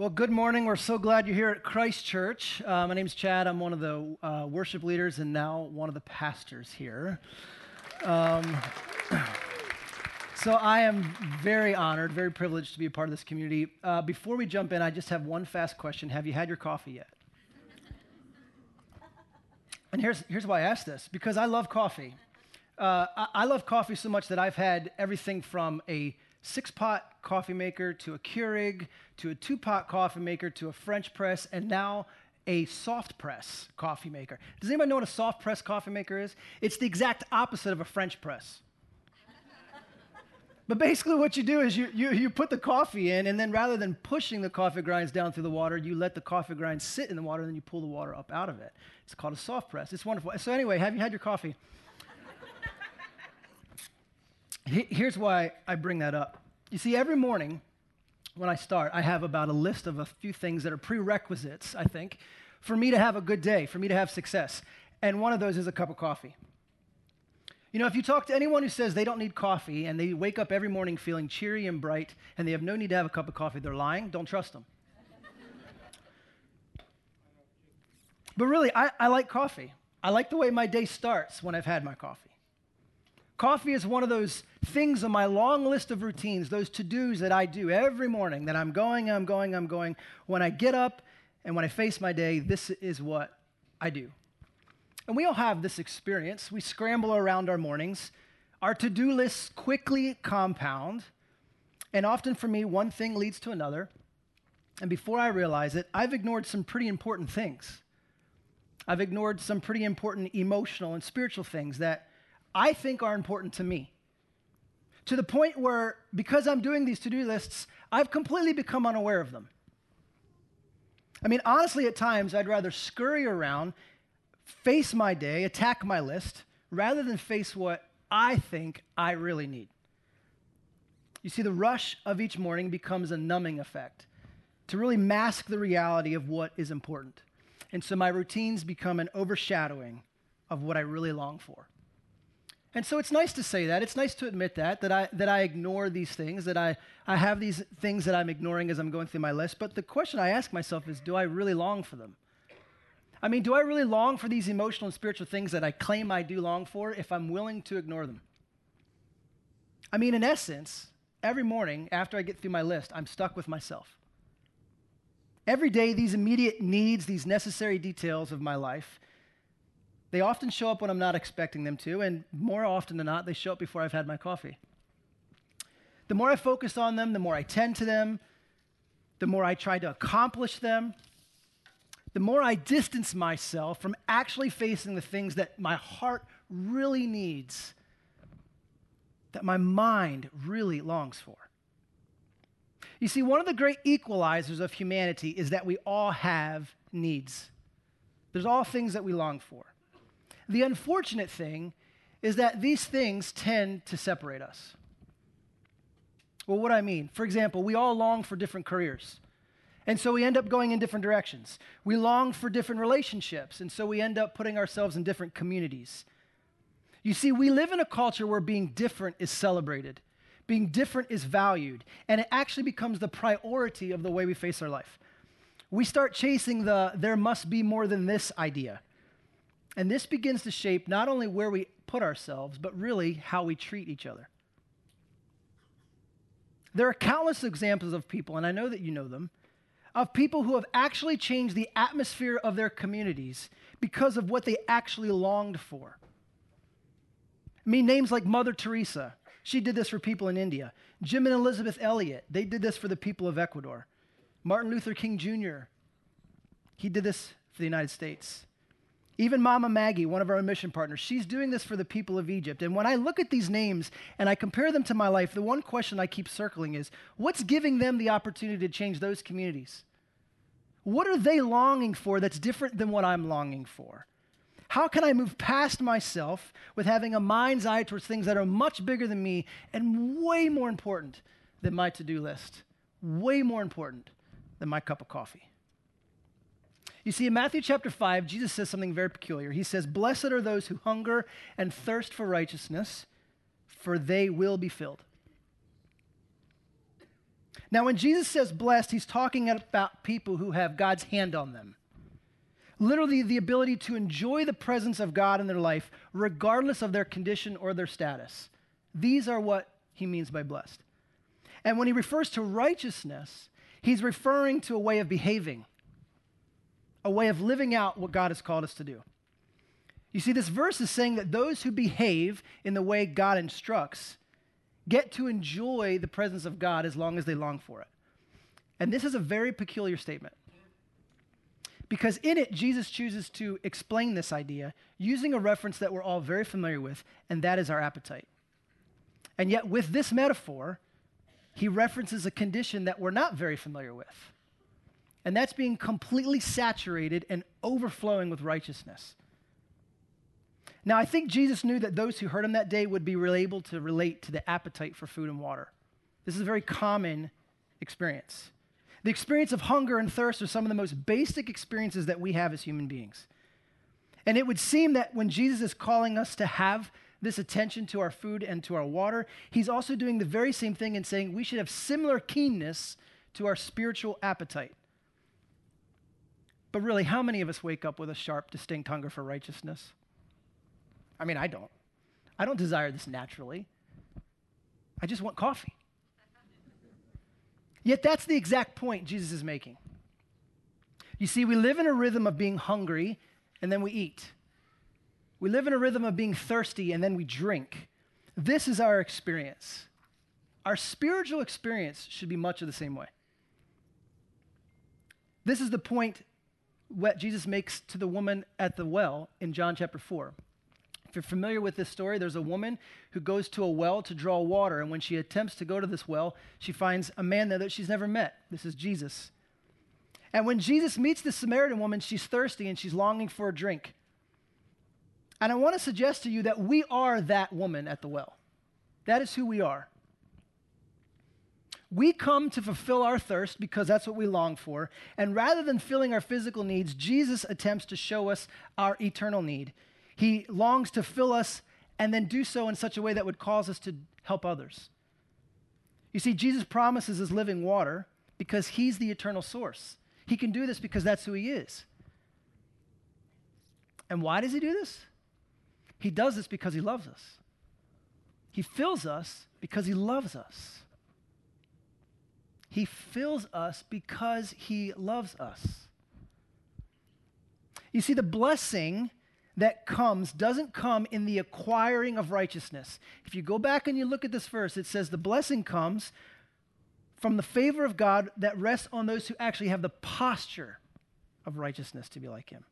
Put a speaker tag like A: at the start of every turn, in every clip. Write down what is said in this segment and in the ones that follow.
A: Well, good morning. We're so glad you're here at Christ Church. Uh, my name's Chad. I'm one of the uh, worship leaders and now one of the pastors here. Um, so I am very honored, very privileged to be a part of this community. Uh, before we jump in, I just have one fast question Have you had your coffee yet? And here's, here's why I ask this because I love coffee. Uh, I, I love coffee so much that I've had everything from a six pot coffee maker to a Keurig to a two pot coffee maker to a French press and now a soft press coffee maker. Does anybody know what a soft press coffee maker is? It's the exact opposite of a French press. but basically, what you do is you, you, you put the coffee in, and then rather than pushing the coffee grinds down through the water, you let the coffee grinds sit in the water, and then you pull the water up out of it. It's called a soft press. It's wonderful. So, anyway, have you had your coffee? Here's why I bring that up. You see, every morning when I start, I have about a list of a few things that are prerequisites, I think, for me to have a good day, for me to have success. And one of those is a cup of coffee. You know, if you talk to anyone who says they don't need coffee and they wake up every morning feeling cheery and bright and they have no need to have a cup of coffee, they're lying. Don't trust them. but really, I, I like coffee. I like the way my day starts when I've had my coffee. Coffee is one of those things on my long list of routines, those to dos that I do every morning that I'm going, I'm going, I'm going. When I get up and when I face my day, this is what I do. And we all have this experience. We scramble around our mornings. Our to do lists quickly compound. And often for me, one thing leads to another. And before I realize it, I've ignored some pretty important things. I've ignored some pretty important emotional and spiritual things that I think are important to me. To the point where, because I'm doing these to do lists, I've completely become unaware of them. I mean, honestly, at times, I'd rather scurry around, face my day, attack my list, rather than face what I think I really need. You see, the rush of each morning becomes a numbing effect to really mask the reality of what is important. And so my routines become an overshadowing of what I really long for. And so it's nice to say that. It's nice to admit that, that I, that I ignore these things, that I, I have these things that I'm ignoring as I'm going through my list. But the question I ask myself is do I really long for them? I mean, do I really long for these emotional and spiritual things that I claim I do long for if I'm willing to ignore them? I mean, in essence, every morning after I get through my list, I'm stuck with myself. Every day, these immediate needs, these necessary details of my life, they often show up when I'm not expecting them to, and more often than not, they show up before I've had my coffee. The more I focus on them, the more I tend to them, the more I try to accomplish them, the more I distance myself from actually facing the things that my heart really needs, that my mind really longs for. You see, one of the great equalizers of humanity is that we all have needs. There's all things that we long for. The unfortunate thing is that these things tend to separate us. Well, what I mean? For example, we all long for different careers. And so we end up going in different directions. We long for different relationships. And so we end up putting ourselves in different communities. You see, we live in a culture where being different is celebrated, being different is valued, and it actually becomes the priority of the way we face our life. We start chasing the there must be more than this idea. And this begins to shape not only where we put ourselves, but really how we treat each other. There are countless examples of people, and I know that you know them, of people who have actually changed the atmosphere of their communities because of what they actually longed for. I mean, names like Mother Teresa, she did this for people in India. Jim and Elizabeth Elliot, they did this for the people of Ecuador. Martin Luther King Jr., he did this for the United States. Even Mama Maggie, one of our mission partners, she's doing this for the people of Egypt. And when I look at these names and I compare them to my life, the one question I keep circling is what's giving them the opportunity to change those communities? What are they longing for that's different than what I'm longing for? How can I move past myself with having a mind's eye towards things that are much bigger than me and way more important than my to do list? Way more important than my cup of coffee. You see, in Matthew chapter 5, Jesus says something very peculiar. He says, Blessed are those who hunger and thirst for righteousness, for they will be filled. Now, when Jesus says blessed, he's talking about people who have God's hand on them. Literally, the ability to enjoy the presence of God in their life, regardless of their condition or their status. These are what he means by blessed. And when he refers to righteousness, he's referring to a way of behaving, a way of living out what God has called us to do. You see, this verse is saying that those who behave in the way God instructs get to enjoy the presence of God as long as they long for it. And this is a very peculiar statement. Because in it, Jesus chooses to explain this idea using a reference that we're all very familiar with, and that is our appetite. And yet, with this metaphor, he references a condition that we're not very familiar with. And that's being completely saturated and overflowing with righteousness. Now, I think Jesus knew that those who heard him that day would be able to relate to the appetite for food and water. This is a very common experience. The experience of hunger and thirst are some of the most basic experiences that we have as human beings. And it would seem that when Jesus is calling us to have this attention to our food and to our water, he's also doing the very same thing and saying we should have similar keenness to our spiritual appetite. But really, how many of us wake up with a sharp, distinct hunger for righteousness? I mean, I don't. I don't desire this naturally. I just want coffee. Yet that's the exact point Jesus is making. You see, we live in a rhythm of being hungry and then we eat. We live in a rhythm of being thirsty and then we drink. This is our experience. Our spiritual experience should be much of the same way. This is the point what Jesus makes to the woman at the well in John chapter 4. If you're familiar with this story, there's a woman who goes to a well to draw water. And when she attempts to go to this well, she finds a man there that she's never met. This is Jesus. And when Jesus meets the Samaritan woman, she's thirsty and she's longing for a drink. And I want to suggest to you that we are that woman at the well. That is who we are. We come to fulfill our thirst because that's what we long for. And rather than filling our physical needs, Jesus attempts to show us our eternal need. He longs to fill us and then do so in such a way that would cause us to help others. You see, Jesus promises his living water because he's the eternal source. He can do this because that's who he is. And why does he do this? He does this because he loves us. He fills us because he loves us. He fills us because he loves us. You see, the blessing that comes doesn't come in the acquiring of righteousness. If you go back and you look at this verse, it says the blessing comes from the favor of God that rests on those who actually have the posture of righteousness to be like Him.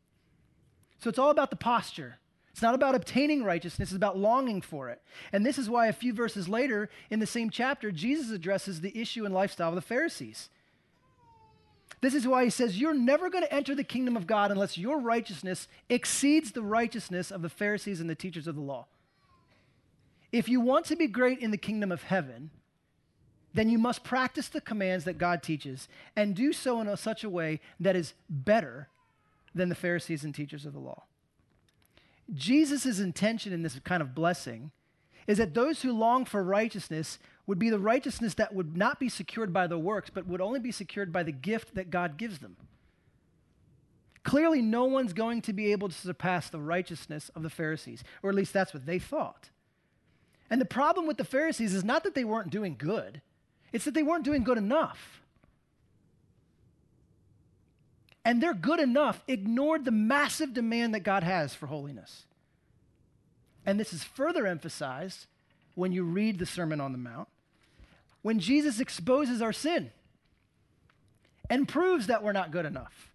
A: So it's all about the posture. It's not about obtaining righteousness, it's about longing for it. And this is why a few verses later in the same chapter, Jesus addresses the issue and lifestyle of the Pharisees. This is why he says, You're never going to enter the kingdom of God unless your righteousness exceeds the righteousness of the Pharisees and the teachers of the law. If you want to be great in the kingdom of heaven, then you must practice the commands that God teaches and do so in a, such a way that is better than the Pharisees and teachers of the law. Jesus' intention in this kind of blessing is that those who long for righteousness would be the righteousness that would not be secured by the works, but would only be secured by the gift that God gives them. Clearly, no one's going to be able to surpass the righteousness of the Pharisees, or at least that's what they thought. And the problem with the Pharisees is not that they weren't doing good, it's that they weren't doing good enough. And their good enough ignored the massive demand that God has for holiness. And this is further emphasized when you read the Sermon on the Mount when Jesus exposes our sin and proves that we're not good enough.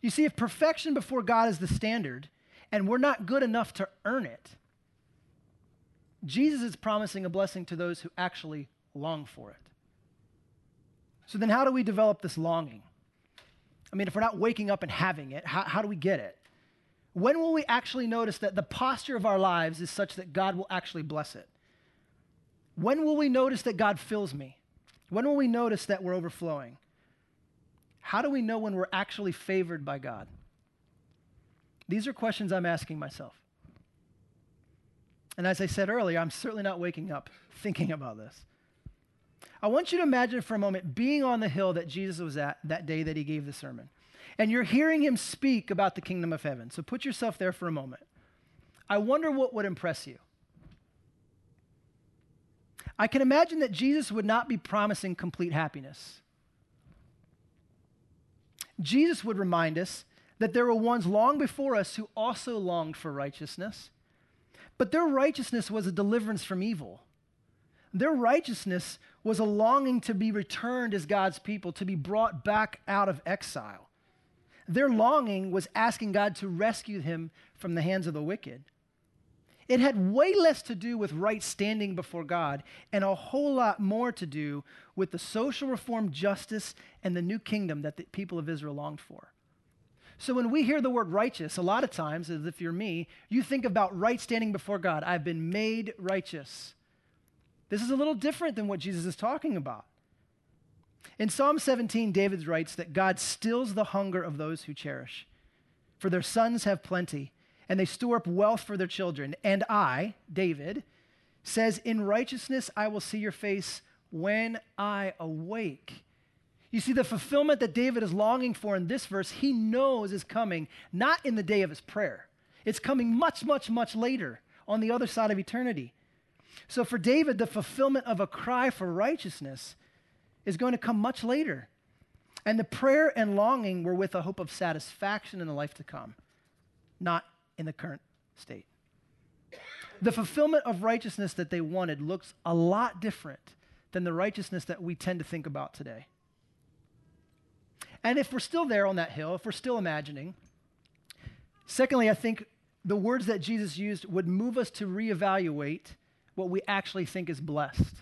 A: You see, if perfection before God is the standard and we're not good enough to earn it, Jesus is promising a blessing to those who actually long for it. So then, how do we develop this longing? I mean, if we're not waking up and having it, how, how do we get it? When will we actually notice that the posture of our lives is such that God will actually bless it? When will we notice that God fills me? When will we notice that we're overflowing? How do we know when we're actually favored by God? These are questions I'm asking myself. And as I said earlier, I'm certainly not waking up thinking about this. I want you to imagine for a moment being on the hill that Jesus was at that day that he gave the sermon. And you're hearing him speak about the kingdom of heaven. So put yourself there for a moment. I wonder what would impress you. I can imagine that Jesus would not be promising complete happiness. Jesus would remind us that there were ones long before us who also longed for righteousness, but their righteousness was a deliverance from evil. Their righteousness was a longing to be returned as God's people, to be brought back out of exile. Their longing was asking God to rescue him from the hands of the wicked. It had way less to do with right standing before God and a whole lot more to do with the social reform, justice, and the new kingdom that the people of Israel longed for. So when we hear the word righteous, a lot of times, as if you're me, you think about right standing before God. I've been made righteous. This is a little different than what Jesus is talking about. In Psalm 17, David writes that God stills the hunger of those who cherish, for their sons have plenty, and they store up wealth for their children. And I, David, says, In righteousness I will see your face when I awake. You see, the fulfillment that David is longing for in this verse, he knows is coming not in the day of his prayer. It's coming much, much, much later on the other side of eternity. So for David, the fulfillment of a cry for righteousness is going to come much later. And the prayer and longing were with a hope of satisfaction in the life to come, not in the current state. The fulfillment of righteousness that they wanted looks a lot different than the righteousness that we tend to think about today. And if we're still there on that hill, if we're still imagining, secondly, I think the words that Jesus used would move us to reevaluate what we actually think is blessed.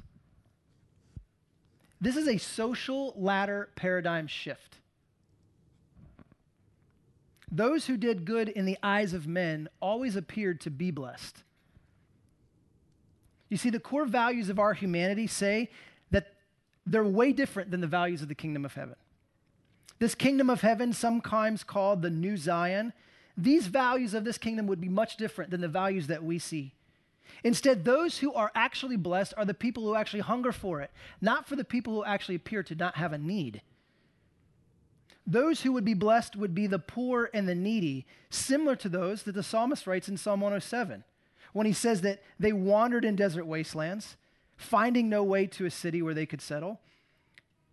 A: This is a social ladder paradigm shift. Those who did good in the eyes of men always appeared to be blessed. You see, the core values of our humanity say that they're way different than the values of the kingdom of heaven. This kingdom of heaven, sometimes called the New Zion, these values of this kingdom would be much different than the values that we see. Instead, those who are actually blessed are the people who actually hunger for it, not for the people who actually appear to not have a need. Those who would be blessed would be the poor and the needy, similar to those that the psalmist writes in Psalm 107 when he says that they wandered in desert wastelands, finding no way to a city where they could settle.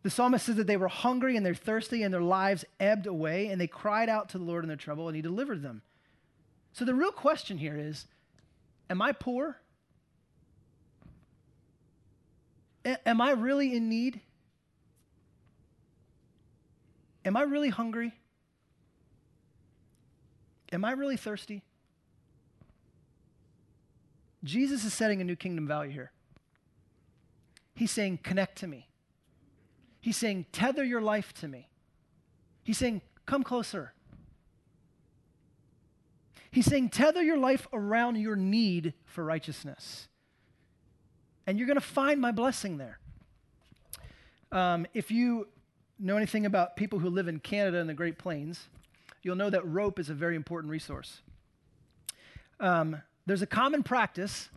A: The psalmist says that they were hungry and they're thirsty and their lives ebbed away and they cried out to the Lord in their trouble and he delivered them. So the real question here is Am I poor? A- am I really in need? Am I really hungry? Am I really thirsty? Jesus is setting a new kingdom value here. He's saying, connect to me. He's saying, tether your life to me. He's saying, come closer. He's saying, tether your life around your need for righteousness. And you're going to find my blessing there. Um, if you know anything about people who live in Canada and the Great Plains, you'll know that rope is a very important resource. Um, there's a common practice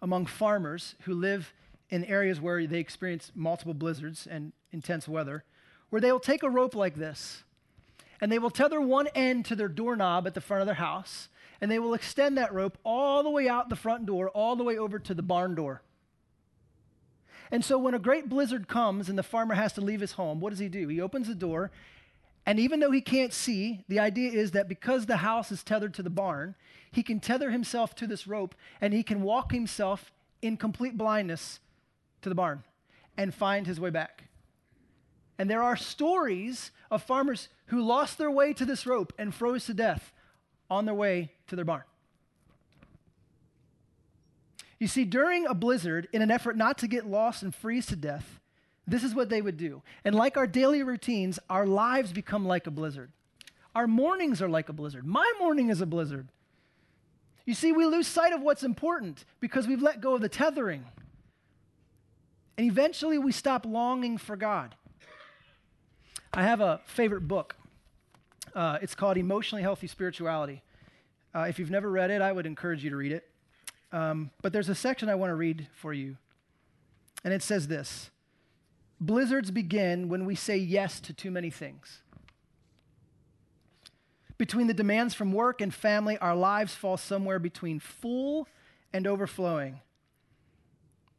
A: among farmers who live in areas where they experience multiple blizzards and intense weather, where they will take a rope like this and they will tether one end to their doorknob at the front of their house and they will extend that rope all the way out the front door, all the way over to the barn door. And so when a great blizzard comes and the farmer has to leave his home, what does he do? He opens the door, and even though he can't see, the idea is that because the house is tethered to the barn, he can tether himself to this rope and he can walk himself in complete blindness to the barn and find his way back. And there are stories of farmers who lost their way to this rope and froze to death on their way to their barn. You see, during a blizzard, in an effort not to get lost and freeze to death, this is what they would do. And like our daily routines, our lives become like a blizzard. Our mornings are like a blizzard. My morning is a blizzard. You see, we lose sight of what's important because we've let go of the tethering. And eventually we stop longing for God. I have a favorite book uh, it's called Emotionally Healthy Spirituality. Uh, if you've never read it, I would encourage you to read it. Um, but there's a section I want to read for you. And it says this Blizzards begin when we say yes to too many things. Between the demands from work and family, our lives fall somewhere between full and overflowing.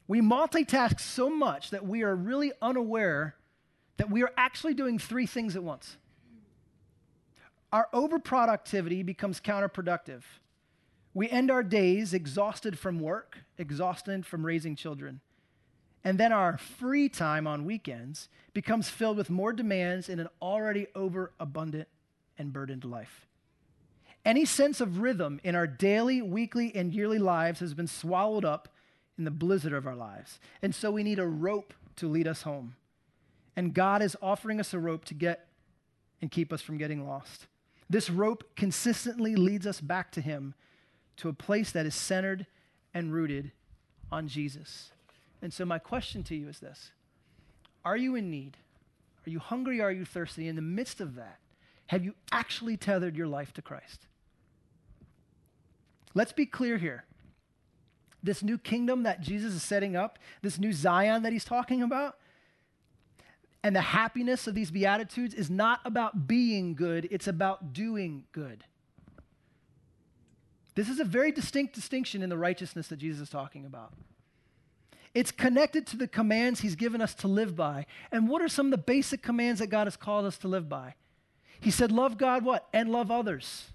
A: We multitask so much that we are really unaware that we are actually doing three things at once. Our overproductivity becomes counterproductive. We end our days exhausted from work, exhausted from raising children. And then our free time on weekends becomes filled with more demands in an already overabundant and burdened life. Any sense of rhythm in our daily, weekly, and yearly lives has been swallowed up in the blizzard of our lives. And so we need a rope to lead us home. And God is offering us a rope to get and keep us from getting lost. This rope consistently leads us back to Him, to a place that is centered and rooted on Jesus. And so, my question to you is this Are you in need? Are you hungry? Are you thirsty? In the midst of that, have you actually tethered your life to Christ? Let's be clear here. This new kingdom that Jesus is setting up, this new Zion that he's talking about, and the happiness of these Beatitudes is not about being good, it's about doing good. This is a very distinct distinction in the righteousness that Jesus is talking about. It's connected to the commands he's given us to live by. And what are some of the basic commands that God has called us to live by? He said, Love God, what? And love others.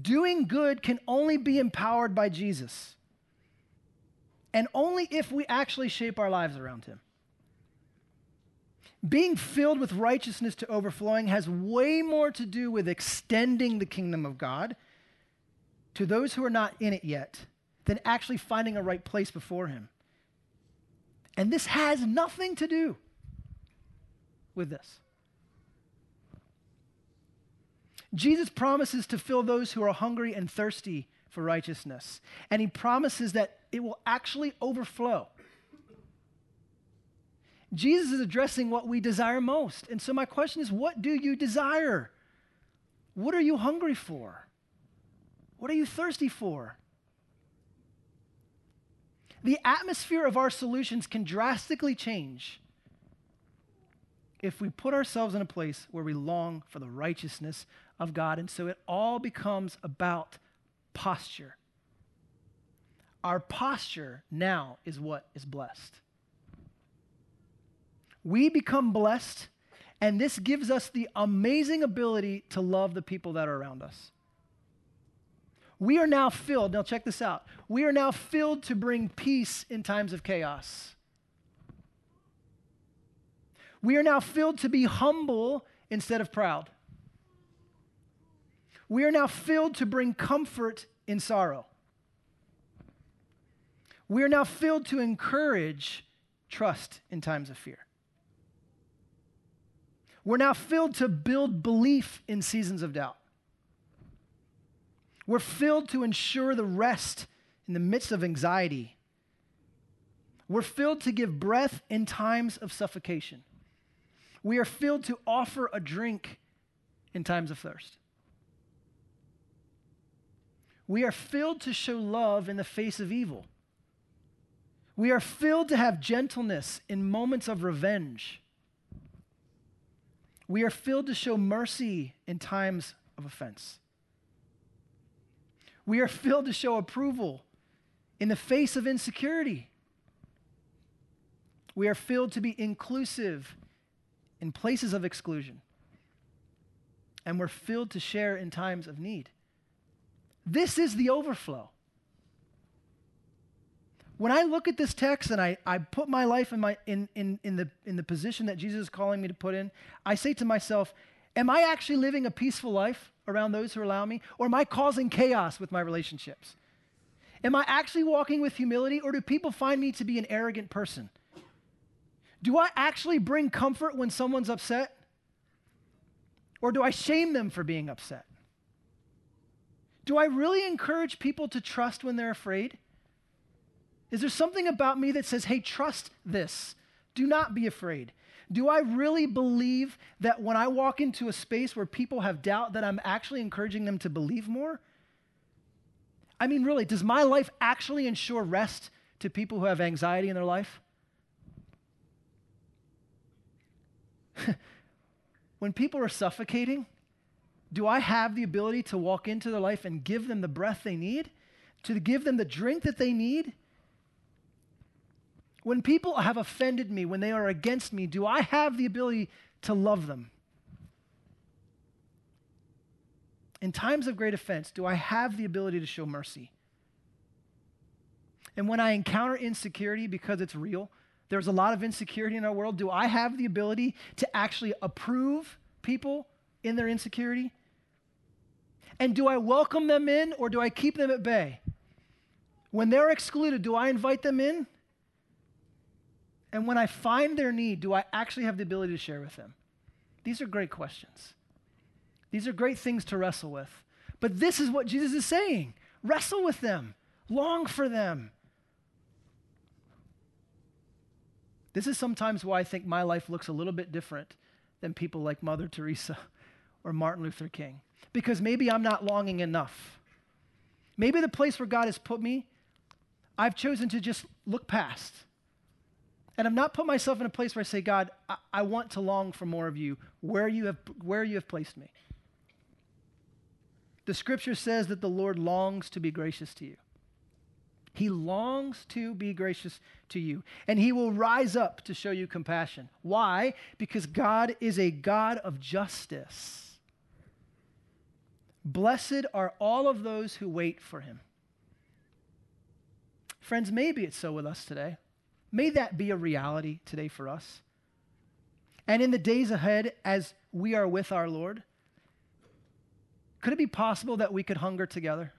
A: Doing good can only be empowered by Jesus, and only if we actually shape our lives around him. Being filled with righteousness to overflowing has way more to do with extending the kingdom of God to those who are not in it yet than actually finding a right place before Him. And this has nothing to do with this. Jesus promises to fill those who are hungry and thirsty for righteousness, and He promises that it will actually overflow. Jesus is addressing what we desire most. And so, my question is what do you desire? What are you hungry for? What are you thirsty for? The atmosphere of our solutions can drastically change if we put ourselves in a place where we long for the righteousness of God. And so it all becomes about posture. Our posture now is what is blessed. We become blessed, and this gives us the amazing ability to love the people that are around us. We are now filled, now check this out. We are now filled to bring peace in times of chaos. We are now filled to be humble instead of proud. We are now filled to bring comfort in sorrow. We are now filled to encourage trust in times of fear. We're now filled to build belief in seasons of doubt. We're filled to ensure the rest in the midst of anxiety. We're filled to give breath in times of suffocation. We are filled to offer a drink in times of thirst. We are filled to show love in the face of evil. We are filled to have gentleness in moments of revenge. We are filled to show mercy in times of offense. We are filled to show approval in the face of insecurity. We are filled to be inclusive in places of exclusion. And we're filled to share in times of need. This is the overflow. When I look at this text and I, I put my life in, my, in, in, in, the, in the position that Jesus is calling me to put in, I say to myself, Am I actually living a peaceful life around those who allow me? Or am I causing chaos with my relationships? Am I actually walking with humility, or do people find me to be an arrogant person? Do I actually bring comfort when someone's upset? Or do I shame them for being upset? Do I really encourage people to trust when they're afraid? Is there something about me that says, hey, trust this? Do not be afraid. Do I really believe that when I walk into a space where people have doubt, that I'm actually encouraging them to believe more? I mean, really, does my life actually ensure rest to people who have anxiety in their life? when people are suffocating, do I have the ability to walk into their life and give them the breath they need? To give them the drink that they need? When people have offended me, when they are against me, do I have the ability to love them? In times of great offense, do I have the ability to show mercy? And when I encounter insecurity because it's real, there's a lot of insecurity in our world. Do I have the ability to actually approve people in their insecurity? And do I welcome them in or do I keep them at bay? When they're excluded, do I invite them in? And when I find their need, do I actually have the ability to share with them? These are great questions. These are great things to wrestle with. But this is what Jesus is saying wrestle with them, long for them. This is sometimes why I think my life looks a little bit different than people like Mother Teresa or Martin Luther King. Because maybe I'm not longing enough. Maybe the place where God has put me, I've chosen to just look past. And I've not put myself in a place where I say, God, I, I want to long for more of you, where you have, where you have placed me. The scripture says that the Lord longs to be gracious to you. He longs to be gracious to you, and he will rise up to show you compassion. Why? Because God is a God of justice. Blessed are all of those who wait for him. Friends, maybe it's so with us today. May that be a reality today for us. And in the days ahead, as we are with our Lord, could it be possible that we could hunger together?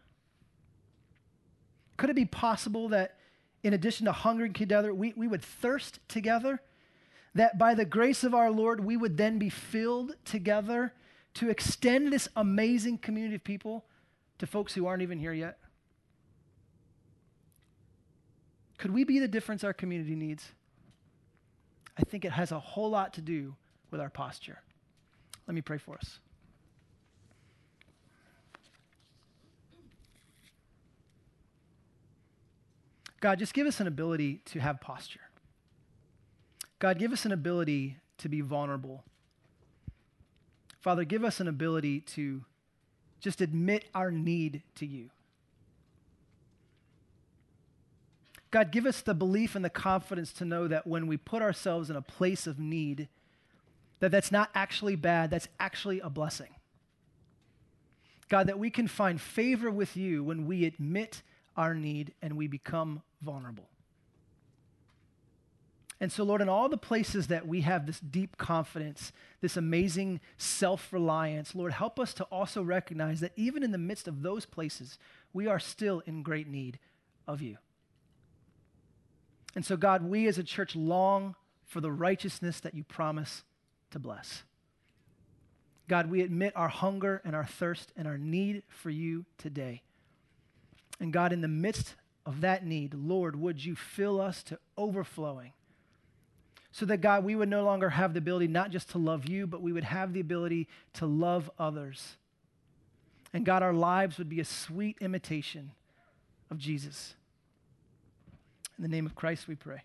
A: Could it be possible that in addition to hungering together, we, we would thirst together? That by the grace of our Lord, we would then be filled together to extend this amazing community of people to folks who aren't even here yet? Could we be the difference our community needs? I think it has a whole lot to do with our posture. Let me pray for us. God, just give us an ability to have posture. God, give us an ability to be vulnerable. Father, give us an ability to just admit our need to you. God, give us the belief and the confidence to know that when we put ourselves in a place of need, that that's not actually bad, that's actually a blessing. God, that we can find favor with you when we admit our need and we become vulnerable. And so, Lord, in all the places that we have this deep confidence, this amazing self reliance, Lord, help us to also recognize that even in the midst of those places, we are still in great need of you. And so, God, we as a church long for the righteousness that you promise to bless. God, we admit our hunger and our thirst and our need for you today. And God, in the midst of that need, Lord, would you fill us to overflowing? So that, God, we would no longer have the ability not just to love you, but we would have the ability to love others. And God, our lives would be a sweet imitation of Jesus. In the name of Christ, we pray.